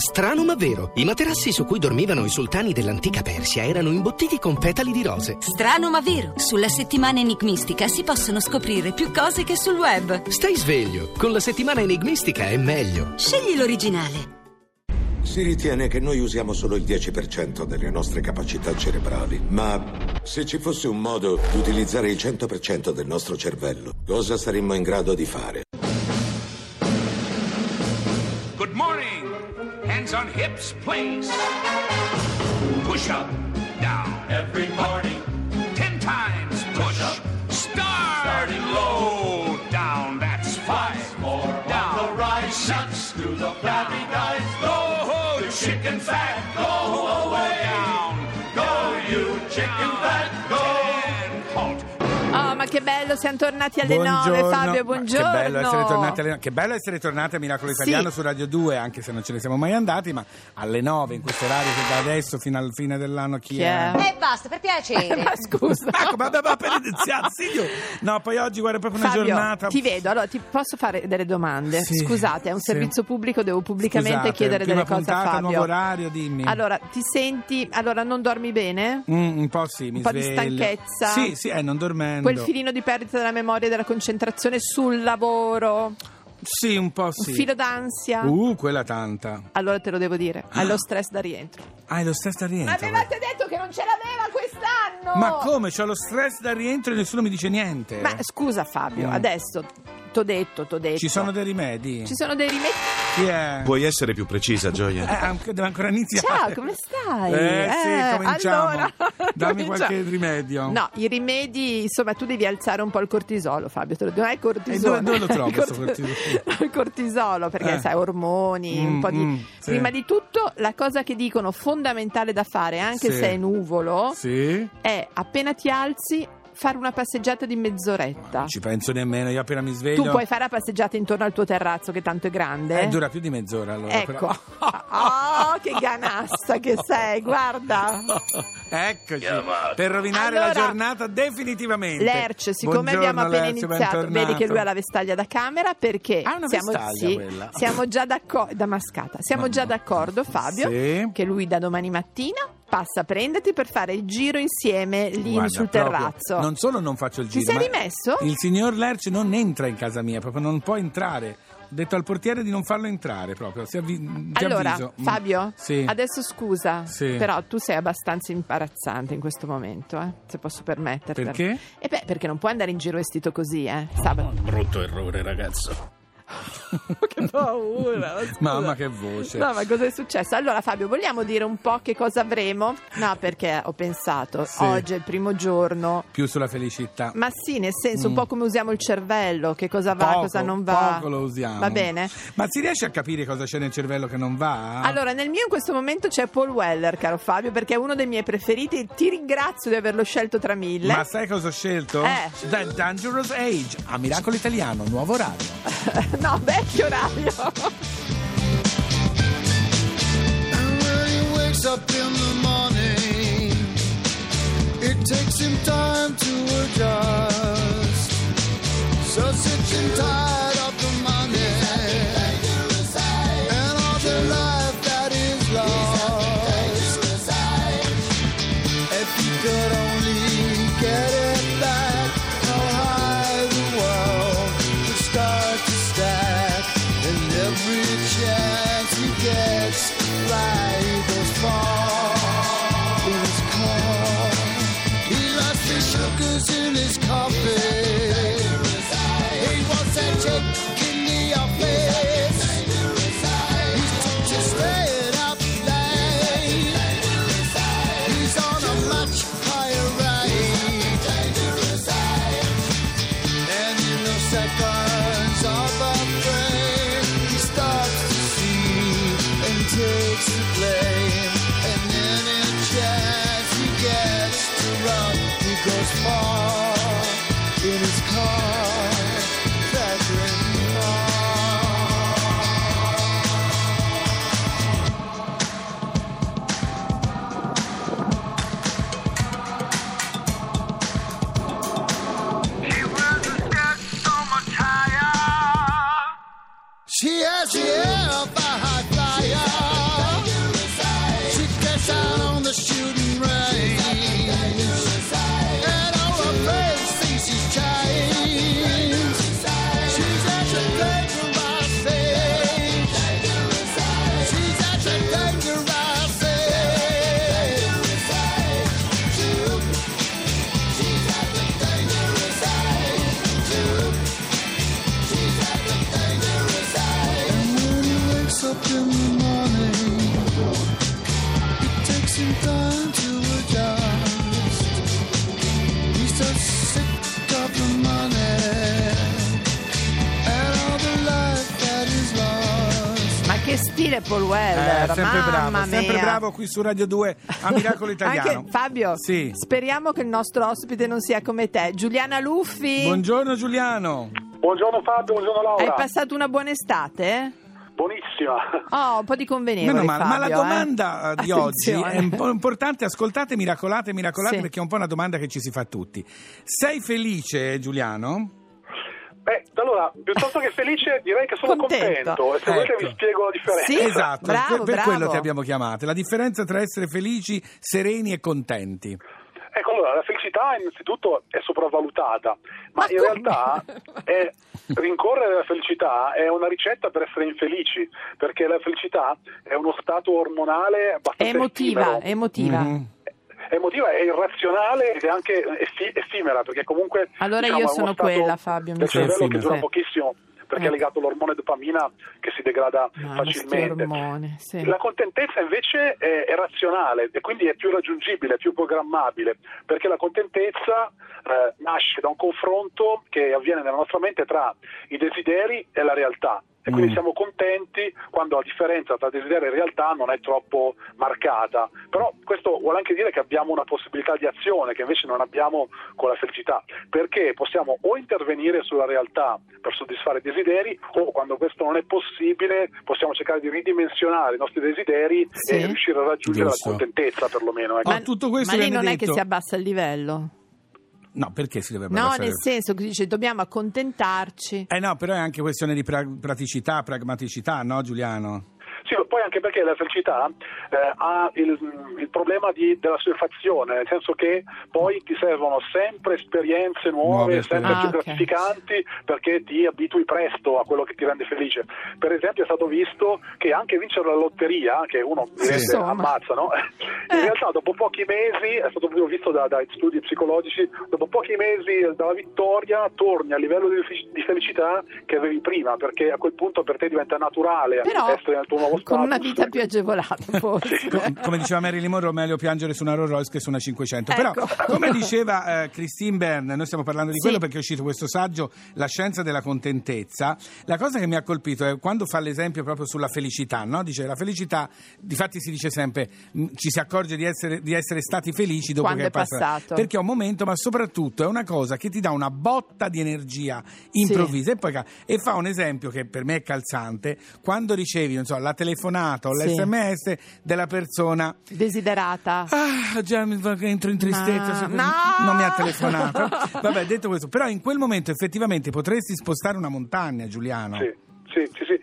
Strano ma vero, i materassi su cui dormivano i sultani dell'antica Persia erano imbottiti con petali di rose. Strano ma vero, sulla settimana enigmistica si possono scoprire più cose che sul web. Stai sveglio, con la settimana enigmistica è meglio. Scegli l'originale. Si ritiene che noi usiamo solo il 10% delle nostre capacità cerebrali, ma se ci fosse un modo di utilizzare il 100% del nostro cervello, cosa saremmo in grado di fare? Good morning. Hands on hips, please. Push up, down. Every morning. Ten times push up. Start. Starting low, down. That's five. More down. the rise. Six through the flabby guys. Oh, Go, you chicken fat. Go bello, siamo tornati alle Buongiorno. 9, Fabio, Ma buongiorno. Che bello essere tornati alle Che bello essere tornati a Miracolo Sì. Italiano su Radio 2, anche se non ce ne siamo mai andati, ma alle 9 in questo orario che da adesso fino alla fine dell'anno chi, Chi è? E basta, per piacere. Ma scusa. Ecco, ma iniziato, sì, io- No, poi oggi guarda proprio una Fabio, giornata. ti vedo, allora ti posso fare delle domande? Sì, Scusate, è un sì. servizio pubblico, devo pubblicamente Scusate, chiedere delle cose a puntata, Fabio. nuovo orario, dimmi. Allora, ti senti, allora non dormi bene? Mm, un po' sì, mi Un po' di sveglio. stanchezza? Sì, sì, eh, non dormendo. Quel filino di perdita della memoria e della concentrazione sul lavoro? Sì, un po' sì. Un filo d'ansia? Uh, quella tanta. Allora te lo devo dire, hai lo stress da rientro. Ah, è lo stress da rientro. Avevate detto che non ce l'aveva quest'anno! Ma come? C'ho lo stress da rientro e nessuno mi dice niente. Ma scusa Fabio, Mm. adesso t'ho detto, t'ho detto. Ci sono dei rimedi? Ci sono dei rimedi. Chi è? Puoi essere più precisa, Eh, Gioia? anche- deve ancora iniziare. Ciao, come stai? Eh, sì, cominciamo. allora, Dammi cominciamo. qualche rimedio. No, i rimedi, insomma, tu devi alzare un po' il cortisolo, Fabio. Te lo dico, non è il cortisolo. E dove- dove lo trovo Il questo corti- cortisolo? Il cortisolo, perché Eh. sai, ormoni, un Mm, po' di. mm, sì. Prima di tutto, la cosa che dicono fondamentale da fare, anche Sì. se è nuvolo, Sì? è appena ti alzi, fare una passeggiata di mezz'oretta. Non ci penso nemmeno, io appena mi sveglio. Tu puoi fare la passeggiata intorno al tuo terrazzo, che tanto è grande. Eh, dura più di mezz'ora allora. Ecco. però. Che ganassa che sei, guarda. Eccoci. Per rovinare la Allora, giornata definitivamente. Lerce, siccome Buongiorno, abbiamo appena Lerce, iniziato, bentornato. vedi che lui ha la vestaglia da camera perché Ah, una siamo, vestaglia sì, quella. siamo già d'accordo, da mascata, siamo No, già no. d'accordo Fabio Sì. che lui da domani mattina passa a prenderti per fare il giro insieme lì Guarda, sul proprio, terrazzo. Non solo non faccio il Ti giro. sei ma rimesso? Il signor Lerce non entra in casa mia, proprio non può entrare. Detto al portiere di non farlo entrare proprio. Si avvi- ti Allora, avviso. Mm. Fabio, Sì. adesso scusa, Sì. però tu sei abbastanza imbarazzante in questo momento, eh, se posso permetterti. Perché? E beh, perché non puoi andare in giro vestito così, eh. Sabato. Brutto errore, ragazzo. che paura. scusa. Mamma che voce. No, ma cosa è successo? Allora, Fabio, vogliamo dire un po' che cosa avremo? No, perché ho pensato, Sì. oggi è il primo giorno. Più sulla felicità. Ma sì, nel senso, un po' come usiamo il cervello, che cosa va, Mm. Poco, cosa non va. Poco lo usiamo. Va bene? Ma si riesce a capire cosa c'è nel cervello che non va? Allora, nel mio in questo momento c'è Paul Weller, caro Fabio, perché è uno dei miei preferiti. Ti ringrazio di averlo scelto tra mille. Ma sai cosa ho scelto? Eh. The Dangerous Age, a Miracolo Italiano, nuovo orario. no, vecchio Escenario. up in the morning. It takes him time to adjust. So sit in time. Christ. Weller, Eh, sempre mamma bravo, sempre bravo qui su Radio 2 a Miracolo Italiano. Anche Fabio, Sì. speriamo che il nostro ospite non sia come te. Giuliana Luffi, Buongiorno Giuliano. Buongiorno Fabio, buongiorno Laura. hai passato una buona estate? Buonissima. Oh, un po' di male, ma la Fabio, domanda eh. di oggi Attenzione. è un po' importante, ascoltate, miracolate, miracolate, Sì. perché è un po' una domanda che ci si fa tutti. Sei felice, Giuliano? Beh, allora, piuttosto che felice, direi che sono Contento. contento. E se volete Ecco. vi spiego la differenza. Sì, esatto, bravo, per, per bravo. quello ti abbiamo chiamato. La differenza tra essere felici, sereni e contenti. Ecco, allora, la felicità innanzitutto è sopravvalutata, ma, Ma in come? realtà è, rincorrere la felicità è una ricetta per essere infelici, perché la felicità è uno stato ormonale abbastanza Emotiva, effimero. emotiva. Mhm. È emotiva, è irrazionale ed è anche effi- effimera, perché comunque Allora diciamo, io è sono quella, Fabio, mi cervello Sì, che dura sì. pochissimo, perché Ecco. è legato all'ormone dopamina che si degrada sti facilmente. ormoni, sì. La contentezza invece è, è razionale e quindi è più raggiungibile, più programmabile, perché la contentezza eh, nasce da un confronto che avviene nella nostra mente tra i desideri e la realtà. E quindi Mm. siamo contenti quando la differenza tra desiderio e realtà non è troppo marcata. Però questo vuole anche dire che abbiamo una possibilità di azione che invece non abbiamo con la felicità, perché possiamo o intervenire sulla realtà per soddisfare i desideri o quando questo non è possibile possiamo cercare di ridimensionare i nostri desideri Sì. e riuscire a raggiungere Giusto. la contentezza perlomeno. ecco. Ma tutto questo ma lì non è che detto- si abbassa il livello. No, perché si dovrebbe No, nel senso che dice dobbiamo accontentarci. Eh no, però è anche questione di pra- praticità, pragmaticità, no Giuliano? Poi anche perché la felicità eh, ha il, il problema di- della assuefazione, nel senso che poi ti servono sempre esperienze nuove, Nuove sempre esperienze. più Ah, ok. gratificanti perché ti abitui presto a quello che ti rende felice. Per esempio è stato visto che anche vincere la lotteria, che uno Sì. ammazza, no? in Eh. realtà dopo pochi mesi, è stato visto da, da studi psicologici, dopo pochi mesi dalla vittoria torni al livello di, fe- di felicità che avevi prima, perché a quel punto per te diventa naturale Però essere nel tuo nuovo status. Con una vita più agevolata, forse. Co- come diceva Marilyn Monroe, meglio piangere su una Rolls Royce che su una 500. Però, Ecco. come diceva eh, Christine Bern, noi stiamo parlando di Sì. quello perché è uscito questo saggio, La scienza della contentezza. La cosa che mi ha colpito è quando fa l'esempio proprio sulla felicità, no? Dice la felicità, difatti si dice sempre, mh, ci si accorge di essere, di essere stati felici dopo Quando che è passato. passato. Perché è un momento, ma soprattutto è una cosa che ti dà una botta di energia improvvisa. E, poi, e fa un esempio che per me è calzante, quando ricevi non so, la telefonata o Sì. l'SMS della persona Desiderata. Ah, già mi va che entro in tristezza. No, no! Non mi ha telefonato. Vabbè, detto questo, però in quel momento effettivamente potresti spostare una montagna, Giuliano. Sì, sì, sì, sì.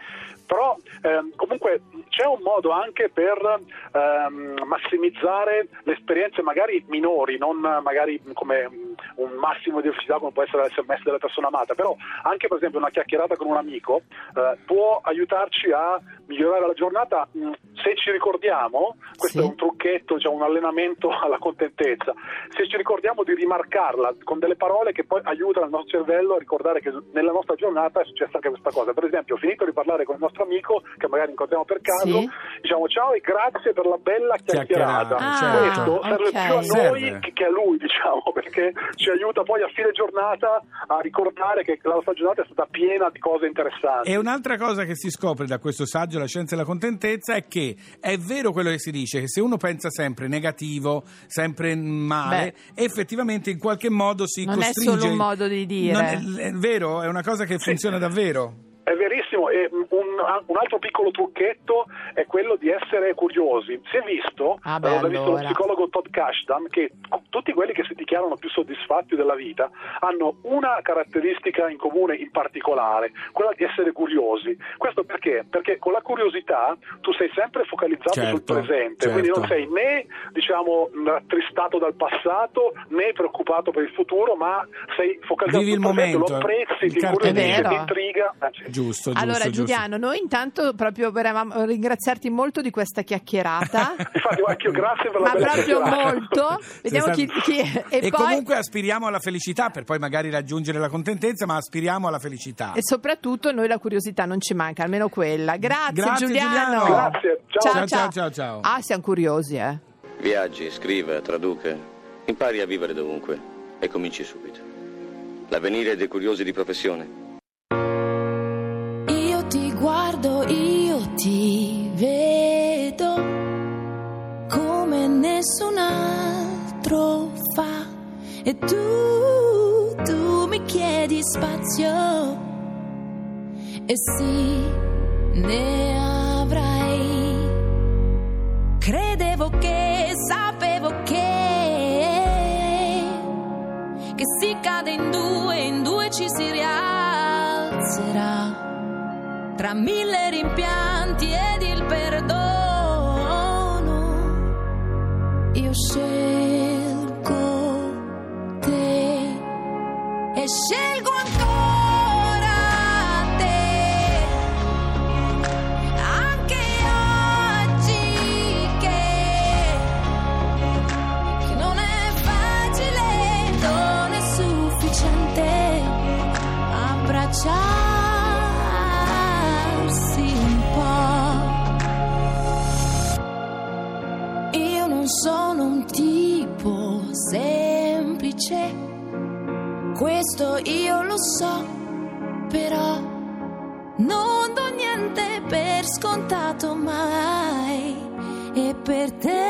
Però ehm, comunque c'è un modo anche per ehm, massimizzare le esperienze magari minori, non magari come mm, un massimo di felicità come può essere l'SMS della persona amata, però anche per esempio una chiacchierata con un amico eh, può aiutarci a migliorare la giornata mm, se ci ricordiamo, questo Sì. è un trucchetto, cioè un allenamento alla contentezza, se ci ricordiamo di rimarcarla con delle parole che poi aiutano il nostro cervello a ricordare che nella nostra giornata è successa anche questa cosa. Per esempio, ho finito di parlare con il nostro amico, che magari incontriamo per caso, Sì. diciamo ciao e grazie per la bella chiacchierata. Chiacchierata, Ah, Questo serve ok. più a noi Serve. che, a lui, diciamo, perché ci aiuta poi a fine giornata a ricordare che la nostra giornata è stata piena di cose interessanti. E un'altra cosa che si scopre da questo saggio, La scienza della contentezza, è che è vero quello che si dice, che se uno pensa sempre negativo, sempre male, effettivamente in qualche modo si Non è costringe... solo un modo di dire. Non è, è vero, è una cosa che funziona davvero. È verissimo, e un, un altro piccolo trucchetto è quello di essere curiosi. Si è visto, Ah, beh, eh, l'ha visto lo allora. psicologo Todd Kashdan, che tutti quelli che si dichiarano più soddisfatti della vita hanno una caratteristica in comune in particolare, quella di essere curiosi. Questo perché? Perché con la curiosità tu sei sempre focalizzato sul Certo, presente, certo. quindi non sei né diciamo rattristato dal passato né preoccupato per il futuro, ma sei focalizzato sul presente, momento, lo apprezzi, il ti diem. ti intriga. Giusto, giusto. Allora giusto. Giuliano, noi intanto proprio volevamo ringraziarti molto di questa chiacchierata. Infatti, anche io grazie per la Ma bella proprio molto. Vediamo chi, chi e, E, poi comunque aspiriamo alla felicità per poi magari raggiungere la contentezza, ma aspiriamo alla felicità. e soprattutto noi la curiosità non ci manca, almeno quella. Grazie, Grazie, Giuliano. Giuliano. Grazie, ciao. Ciao, ciao, ciao, ciao. Ah, siamo curiosi, eh. Viaggi, scriva, traduca. Impari a vivere dovunque e cominci subito. L'avvenire dei curiosi di professione. Ti guardo, io ti vedo come nessun altro fa e tu, tu mi chiedi spazio e sì, ne avrai. Credevo che, sapevo che, che si cade in due, in due ci si rialzerà. Tra mille rimpianti ed il perdono, io scelgo so, però non do niente per scontato mai e per te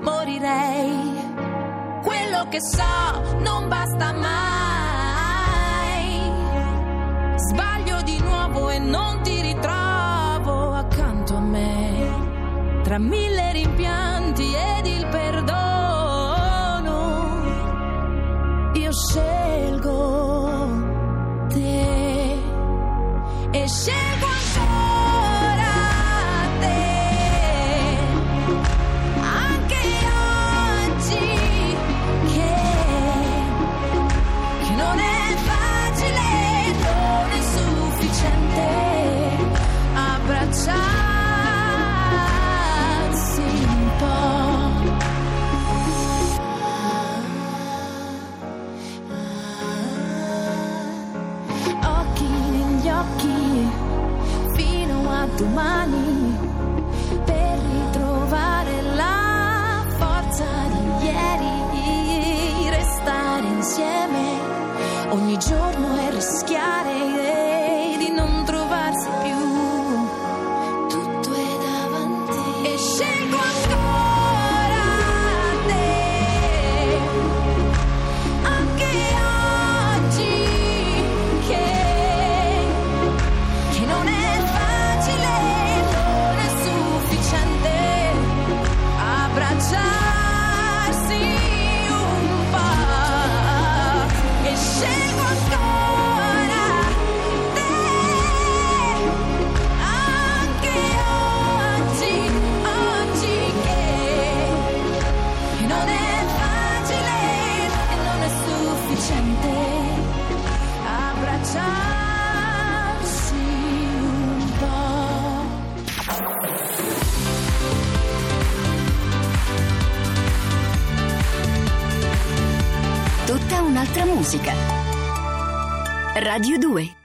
morirei. Quello che so non basta mai. Sbaglio di nuovo e non ti ritrovo accanto a me. Tra mille rimpianti e scelgo ancora domani per ritrovare la forza di ieri, restare insieme ogni giorno musica. Radio 2